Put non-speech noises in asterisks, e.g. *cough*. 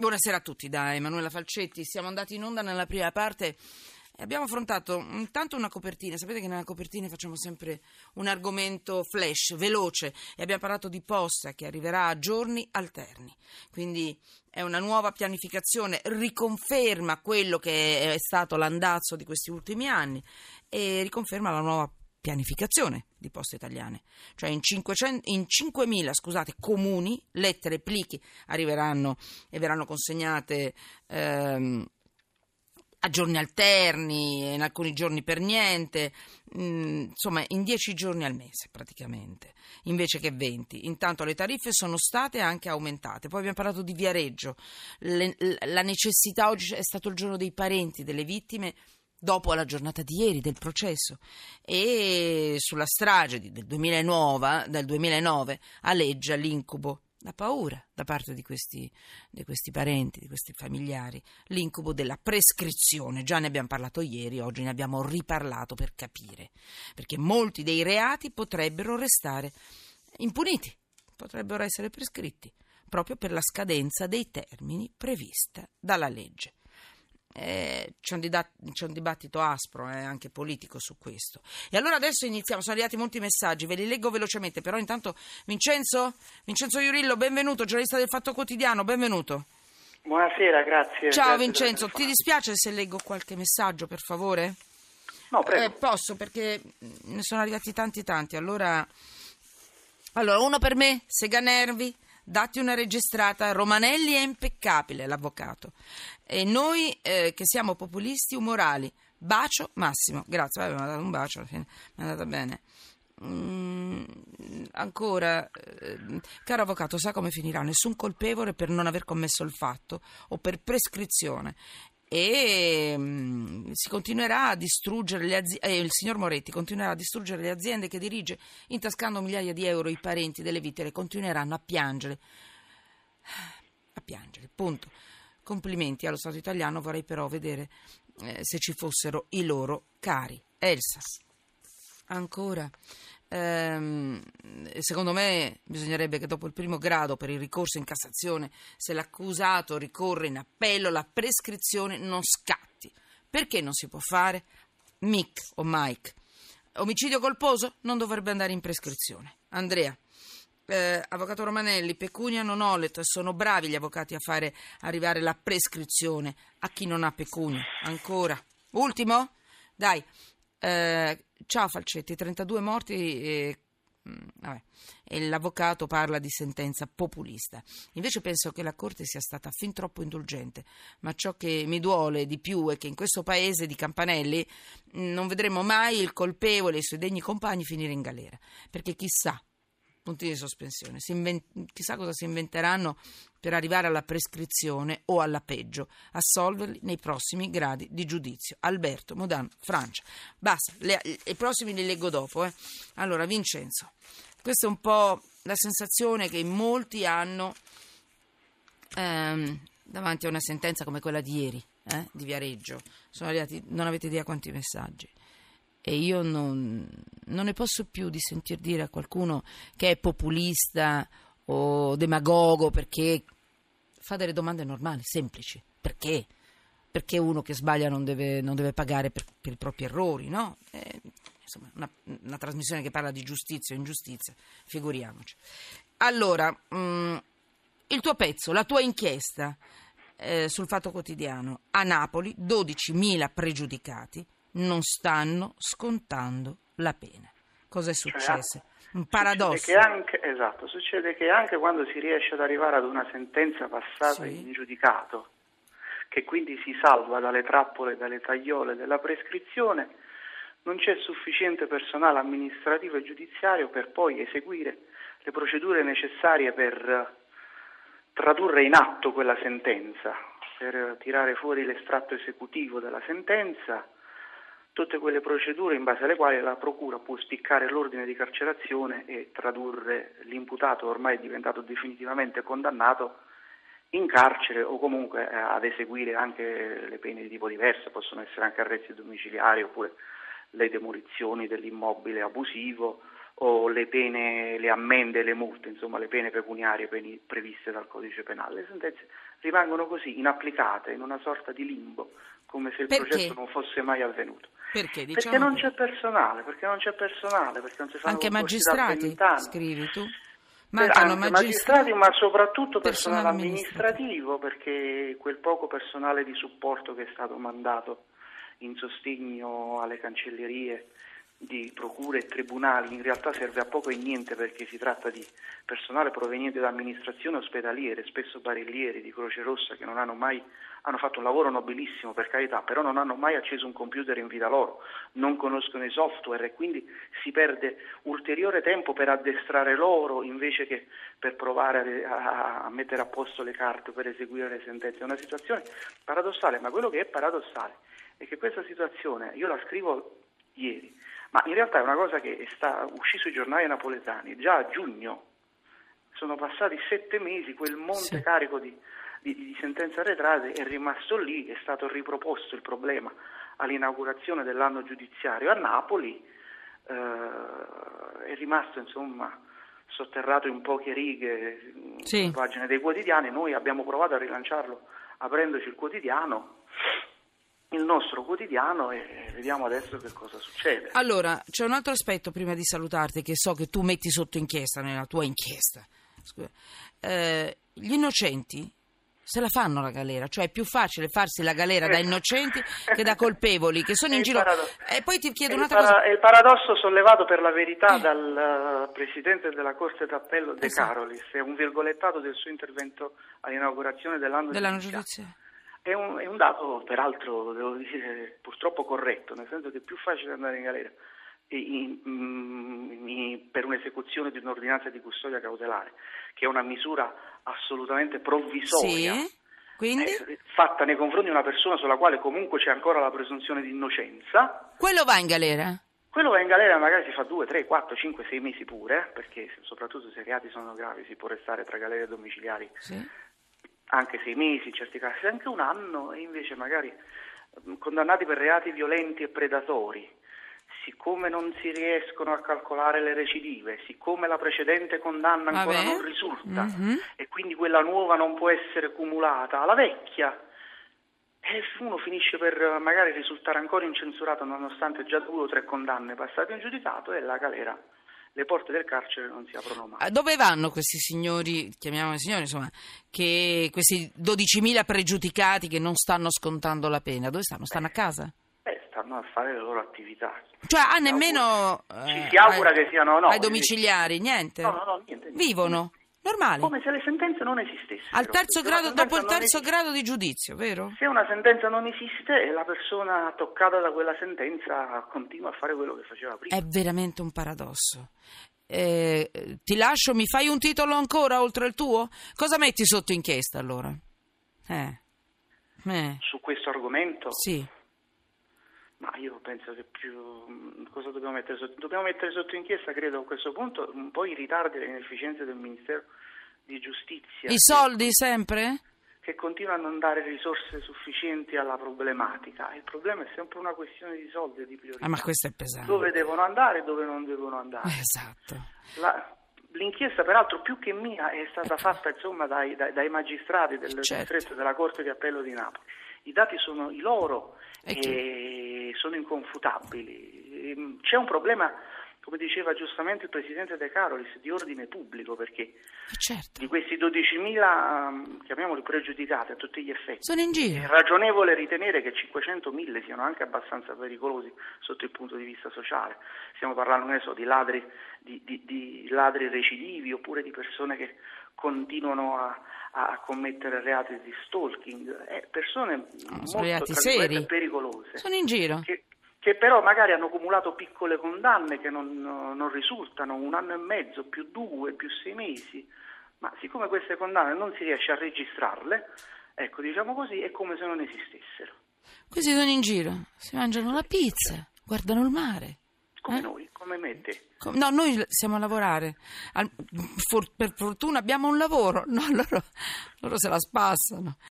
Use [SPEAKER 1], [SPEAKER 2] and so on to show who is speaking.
[SPEAKER 1] Buonasera a tutti da Emanuela Falcetti. Siamo andati in onda nella prima parte e abbiamo affrontato intanto una copertina. Sapete che nella copertina facciamo sempre un argomento flash, veloce, e abbiamo parlato di posta che arriverà a giorni alterni. Quindi è una nuova pianificazione, riconferma quello che è stato l'andazzo di questi ultimi anni e riconferma la nuova pianificazione di poste italiane, cioè in, 500, in 5.000 scusate, comuni lettere e plichi arriveranno e verranno consegnate ehm, a giorni alterni, in alcuni giorni per niente, mh, mm, insomma in 10 giorni al mese praticamente, invece che 20. Intanto le tariffe sono state anche aumentate. Poi abbiamo parlato di Viareggio, le, la necessità, oggi è stato il giorno dei parenti delle vittime, dopo la giornata di ieri del processo e sulla strage del 2009, del 2009 aleggia l'incubo, la paura da parte di questi, di questi parenti, di questi familiari, l'incubo della prescrizione. Già ne abbiamo parlato ieri, oggi ne abbiamo riparlato per capire, perché molti dei reati potrebbero restare impuniti, potrebbero essere prescritti proprio per la scadenza dei termini prevista dalla legge. Eh, c'è, un didat- c'è, un dibattito aspro eh, anche politico su questo. E allora adesso iniziamo, sono arrivati molti messaggi, ve li leggo velocemente, però intanto Vincenzo, Vincenzo Iurillo, benvenuto, giornalista del Fatto Quotidiano, benvenuto.
[SPEAKER 2] Buonasera, grazie.
[SPEAKER 1] Ciao
[SPEAKER 2] grazie
[SPEAKER 1] Vincenzo, ti dispiace se leggo qualche messaggio, per favore?
[SPEAKER 2] No, prego.
[SPEAKER 1] Eh, posso, perché ne sono arrivati tanti tanti, allora... Allora, uno per me, Sega Nervi datti una registrata. Romanelli è impeccabile, l'avvocato. E noi eh, che siamo populisti umorali. Bacio Massimo. Grazie, vabbè, mi ha dato un bacio alla fine, mi è andata bene. Mm, ancora, eh, caro avvocato, sa come finirà? Nessun colpevole per non aver commesso il fatto o per prescrizione e mh, mm, si continuerà a distruggere le aziende, eh, il signor Moretti continuerà a distruggere le aziende che dirige, intascando migliaia di euro i parenti delle vittime continueranno a piangere. A piangere, punto. Complimenti allo Stato italiano, vorrei però vedere eh, se ci fossero i loro cari. Elsas. Ancora ehm, secondo me bisognerebbe che dopo il primo grado per il ricorso in Cassazione, se l'accusato ricorre in appello, la prescrizione non scatti. Perché non si può fare? Mick o Mike. Omicidio colposo non dovrebbe andare in prescrizione. Andrea. Eh, avvocato Romanelli, pecunia non olet, sono bravi gli avvocati a fare arrivare la prescrizione a chi non ha pecunia. Ancora. Ultimo? Dai, eh, ciao Falcetti, 32 morti e, mm, vabbè, e l'avvocato parla di sentenza populista. Invece penso che la Corte sia stata fin troppo indulgente, ma ciò che mi duole di più è che in questo paese di Campanelli mm, non vedremo mai il colpevole e i suoi degni compagni finire in galera, perché chissà punti di sospensione. Invent- chissà cosa si inventeranno per arrivare alla prescrizione o alla peggio, assolverli nei prossimi gradi di giudizio. Alberto, Modan, Francia. Basta, le, i prossimi li leggo dopo. Eh. Allora, Vincenzo, questa è un po' la sensazione che molti hanno ehm, davanti a una sentenza come quella di ieri, eh, di Viareggio. Sono arrivati, non avete idea quanti messaggi e io non, non, ne posso più di sentir dire a qualcuno che è populista o demagogo perché fa delle domande normali, semplici. Perché? Perché uno che sbaglia non deve, non deve pagare per, per, i propri errori, no? Eh, insomma, una, una, trasmissione che parla di giustizia o ingiustizia, figuriamoci. Allora, mh, mm, il tuo pezzo, la tua inchiesta eh, sul Fatto Quotidiano, a Napoli 12.000 pregiudicati non stanno scontando la pena. Cosa è cioè, successo? Cioè, un paradosso.
[SPEAKER 2] Succede anche, esatto, succede che anche quando si riesce ad arrivare ad una sentenza passata sì. in giudicato, che quindi si salva dalle trappole, dalle tagliole della prescrizione, non c'è sufficiente personale amministrativo e giudiziario per poi eseguire le procedure necessarie per tradurre in atto quella sentenza, per tirare fuori l'estratto esecutivo della sentenza tutte quelle procedure in base alle quali la Procura può spiccare l'ordine di carcerazione e tradurre l'imputato ormai diventato definitivamente condannato in carcere o comunque eh, ad eseguire anche le pene di tipo diverso, possono essere anche arresti domiciliari oppure le demolizioni dell'immobile abusivo o le pene, le ammende, le multe, insomma le pene pecuniarie previste dal codice penale. Le sentenze rimangono così, inapplicate, in una sorta di limbo, come se il
[SPEAKER 1] perché?
[SPEAKER 2] processo non fosse mai avvenuto.
[SPEAKER 1] Perché? Diciamo
[SPEAKER 2] perché non c'è personale, perché non c'è personale, perché non si fanno
[SPEAKER 1] Anche magistrati, scrivi tu?
[SPEAKER 2] Mancano magistrati, magistrati, ma soprattutto personale, personale amministrativo, perché quel poco personale di supporto che è stato mandato in sostegno alle cancellerie di procure e tribunali in realtà serve a poco e niente perché si tratta di personale proveniente da amministrazioni ospedaliere, spesso barillieri di Croce Rossa che non hanno mai hanno fatto un lavoro nobilissimo per carità, però non hanno mai acceso un computer in vita loro, non conoscono i software e quindi si perde ulteriore tempo per addestrare loro invece che per provare a, a mettere a posto le carte per eseguire le sentenze. È una situazione paradossale, ma quello che è paradossale è che questa situazione, io la scrivo ieri, ma in realtà è una cosa che sta uscita sui giornali napoletani già a giugno. Sono passati sette mesi, quel monte sì. carico di, di, di sentenze arretrate è rimasto lì, è stato riproposto il problema all'inaugurazione dell'anno giudiziario a Napoli, eh, è rimasto insomma sotterrato in poche righe sì. in pagine dei quotidiani, noi abbiamo provato a rilanciarlo aprendoci il quotidiano il nostro quotidiano e vediamo adesso che cosa succede.
[SPEAKER 1] Allora, c'è un altro aspetto prima di salutarti che so che tu metti sotto inchiesta nella tua inchiesta. Eh, gli innocenti se la fanno la galera, cioè è più facile farsi la galera da innocenti che da colpevoli che sono *laughs* in giro. E poi ti chiedo un'altra
[SPEAKER 2] para-
[SPEAKER 1] cosa.
[SPEAKER 2] È il paradosso sollevato per la verità eh. dal uh, presidente della Corte d'Appello De esatto. Carolis, è un virgolettato del suo intervento all'inaugurazione dell'anno,
[SPEAKER 1] dell'anno giudiziario.
[SPEAKER 2] È un, è un, dato, peraltro, devo dire, purtroppo corretto, nel senso che è più facile andare in galera in, in, in, per un'esecuzione di un'ordinanza di custodia cautelare, che è una misura assolutamente provvisoria.
[SPEAKER 1] Sì.
[SPEAKER 2] Eh, fatta nei confronti di una persona sulla quale comunque c'è ancora la presunzione di innocenza.
[SPEAKER 1] Quello va in galera?
[SPEAKER 2] Quello va in galera magari si fa 2, 3, 4, 5, 6 mesi pure, perché soprattutto se i reati sono gravi si può restare tra galere domiciliari sì anche sei mesi, in certi casi anche un anno, e invece magari mm, condannati per reati violenti e predatori, siccome non si riescono a calcolare le recidive, siccome la precedente condanna ancora Vabbè. non risulta mm-hmm. e quindi quella nuova non può essere cumulata alla vecchia, e uno finisce per magari risultare ancora incensurato nonostante già due o tre condanne passate in giudicato e la galera le porte del carcere non si aprono mai.
[SPEAKER 1] Dove vanno questi signori, chiamiamoli signori, insomma, che questi 12.000 pregiudicati che non stanno scontando la pena? Dove stanno? Stanno a casa?
[SPEAKER 2] Eh, stanno a fare le loro attività.
[SPEAKER 1] Cioè, ah, nemmeno...
[SPEAKER 2] Ci si augura eh, che siano no.
[SPEAKER 1] Ai domiciliari, niente?
[SPEAKER 2] No, no, no, niente. niente.
[SPEAKER 1] Vivono? Normali.
[SPEAKER 2] Come se le sentenze non esistessero.
[SPEAKER 1] Al terzo grado, dopo il terzo esiste, grado di giudizio, vero?
[SPEAKER 2] Se una sentenza non esiste e la persona toccata da quella sentenza continua a fare quello che faceva prima.
[SPEAKER 1] È veramente un paradosso. Eh, ti lascio, mi fai un titolo ancora oltre il tuo? Cosa metti sotto inchiesta allora? Eh.
[SPEAKER 2] Eh. Su questo argomento?
[SPEAKER 1] Sì.
[SPEAKER 2] Ma io penso che più cosa dobbiamo mettere sotto? Dobbiamo mettere sotto inchiesta, credo a questo punto, un po' i ritardi e le inefficienze del Ministero di Giustizia.
[SPEAKER 1] I soldi sempre?
[SPEAKER 2] Che continua a non dare risorse sufficienti alla problematica. Il problema è sempre una questione di soldi e di priorità.
[SPEAKER 1] Ah, ma questo è pesante.
[SPEAKER 2] Dove devono andare e dove non devono andare.
[SPEAKER 1] Esatto.
[SPEAKER 2] La, l'inchiesta, peraltro, più che mia, è stata fatta insomma, dai, dai, dai, magistrati del certo. distretto della Corte di Appello di Napoli. I dati sono i loro e, e sono inconfutabili. Ehm, c'è un problema, come diceva giustamente il Presidente De Carolis, di ordine pubblico, perché
[SPEAKER 1] eh, certo.
[SPEAKER 2] di questi 12.000, ehm, chiamiamoli pregiudicati a tutti gli effetti,
[SPEAKER 1] sono in giro.
[SPEAKER 2] è ragionevole ritenere che 500.000 siano anche abbastanza pericolosi sotto il punto di vista sociale. Stiamo parlando so, di, ladri, di, di, di ladri recidivi oppure di persone che continuano a, a commettere reati di stalking, eh, persone no, molto
[SPEAKER 1] reati seri.
[SPEAKER 2] pericolose.
[SPEAKER 1] Sono in giro.
[SPEAKER 2] Che, che, però magari hanno accumulato piccole condanne che non, non risultano, un anno e mezzo, più due, più sei mesi, ma siccome queste condanne non si riesce a registrarle, ecco, diciamo così, è come se non esistessero.
[SPEAKER 1] Questi sono in giro, si mangiano la pizza, guardano il mare.
[SPEAKER 2] Come eh? noi, come me te.
[SPEAKER 1] No, noi siamo a lavorare. per fortuna abbiamo un lavoro. *laughs* No, loro, loro se la spassano.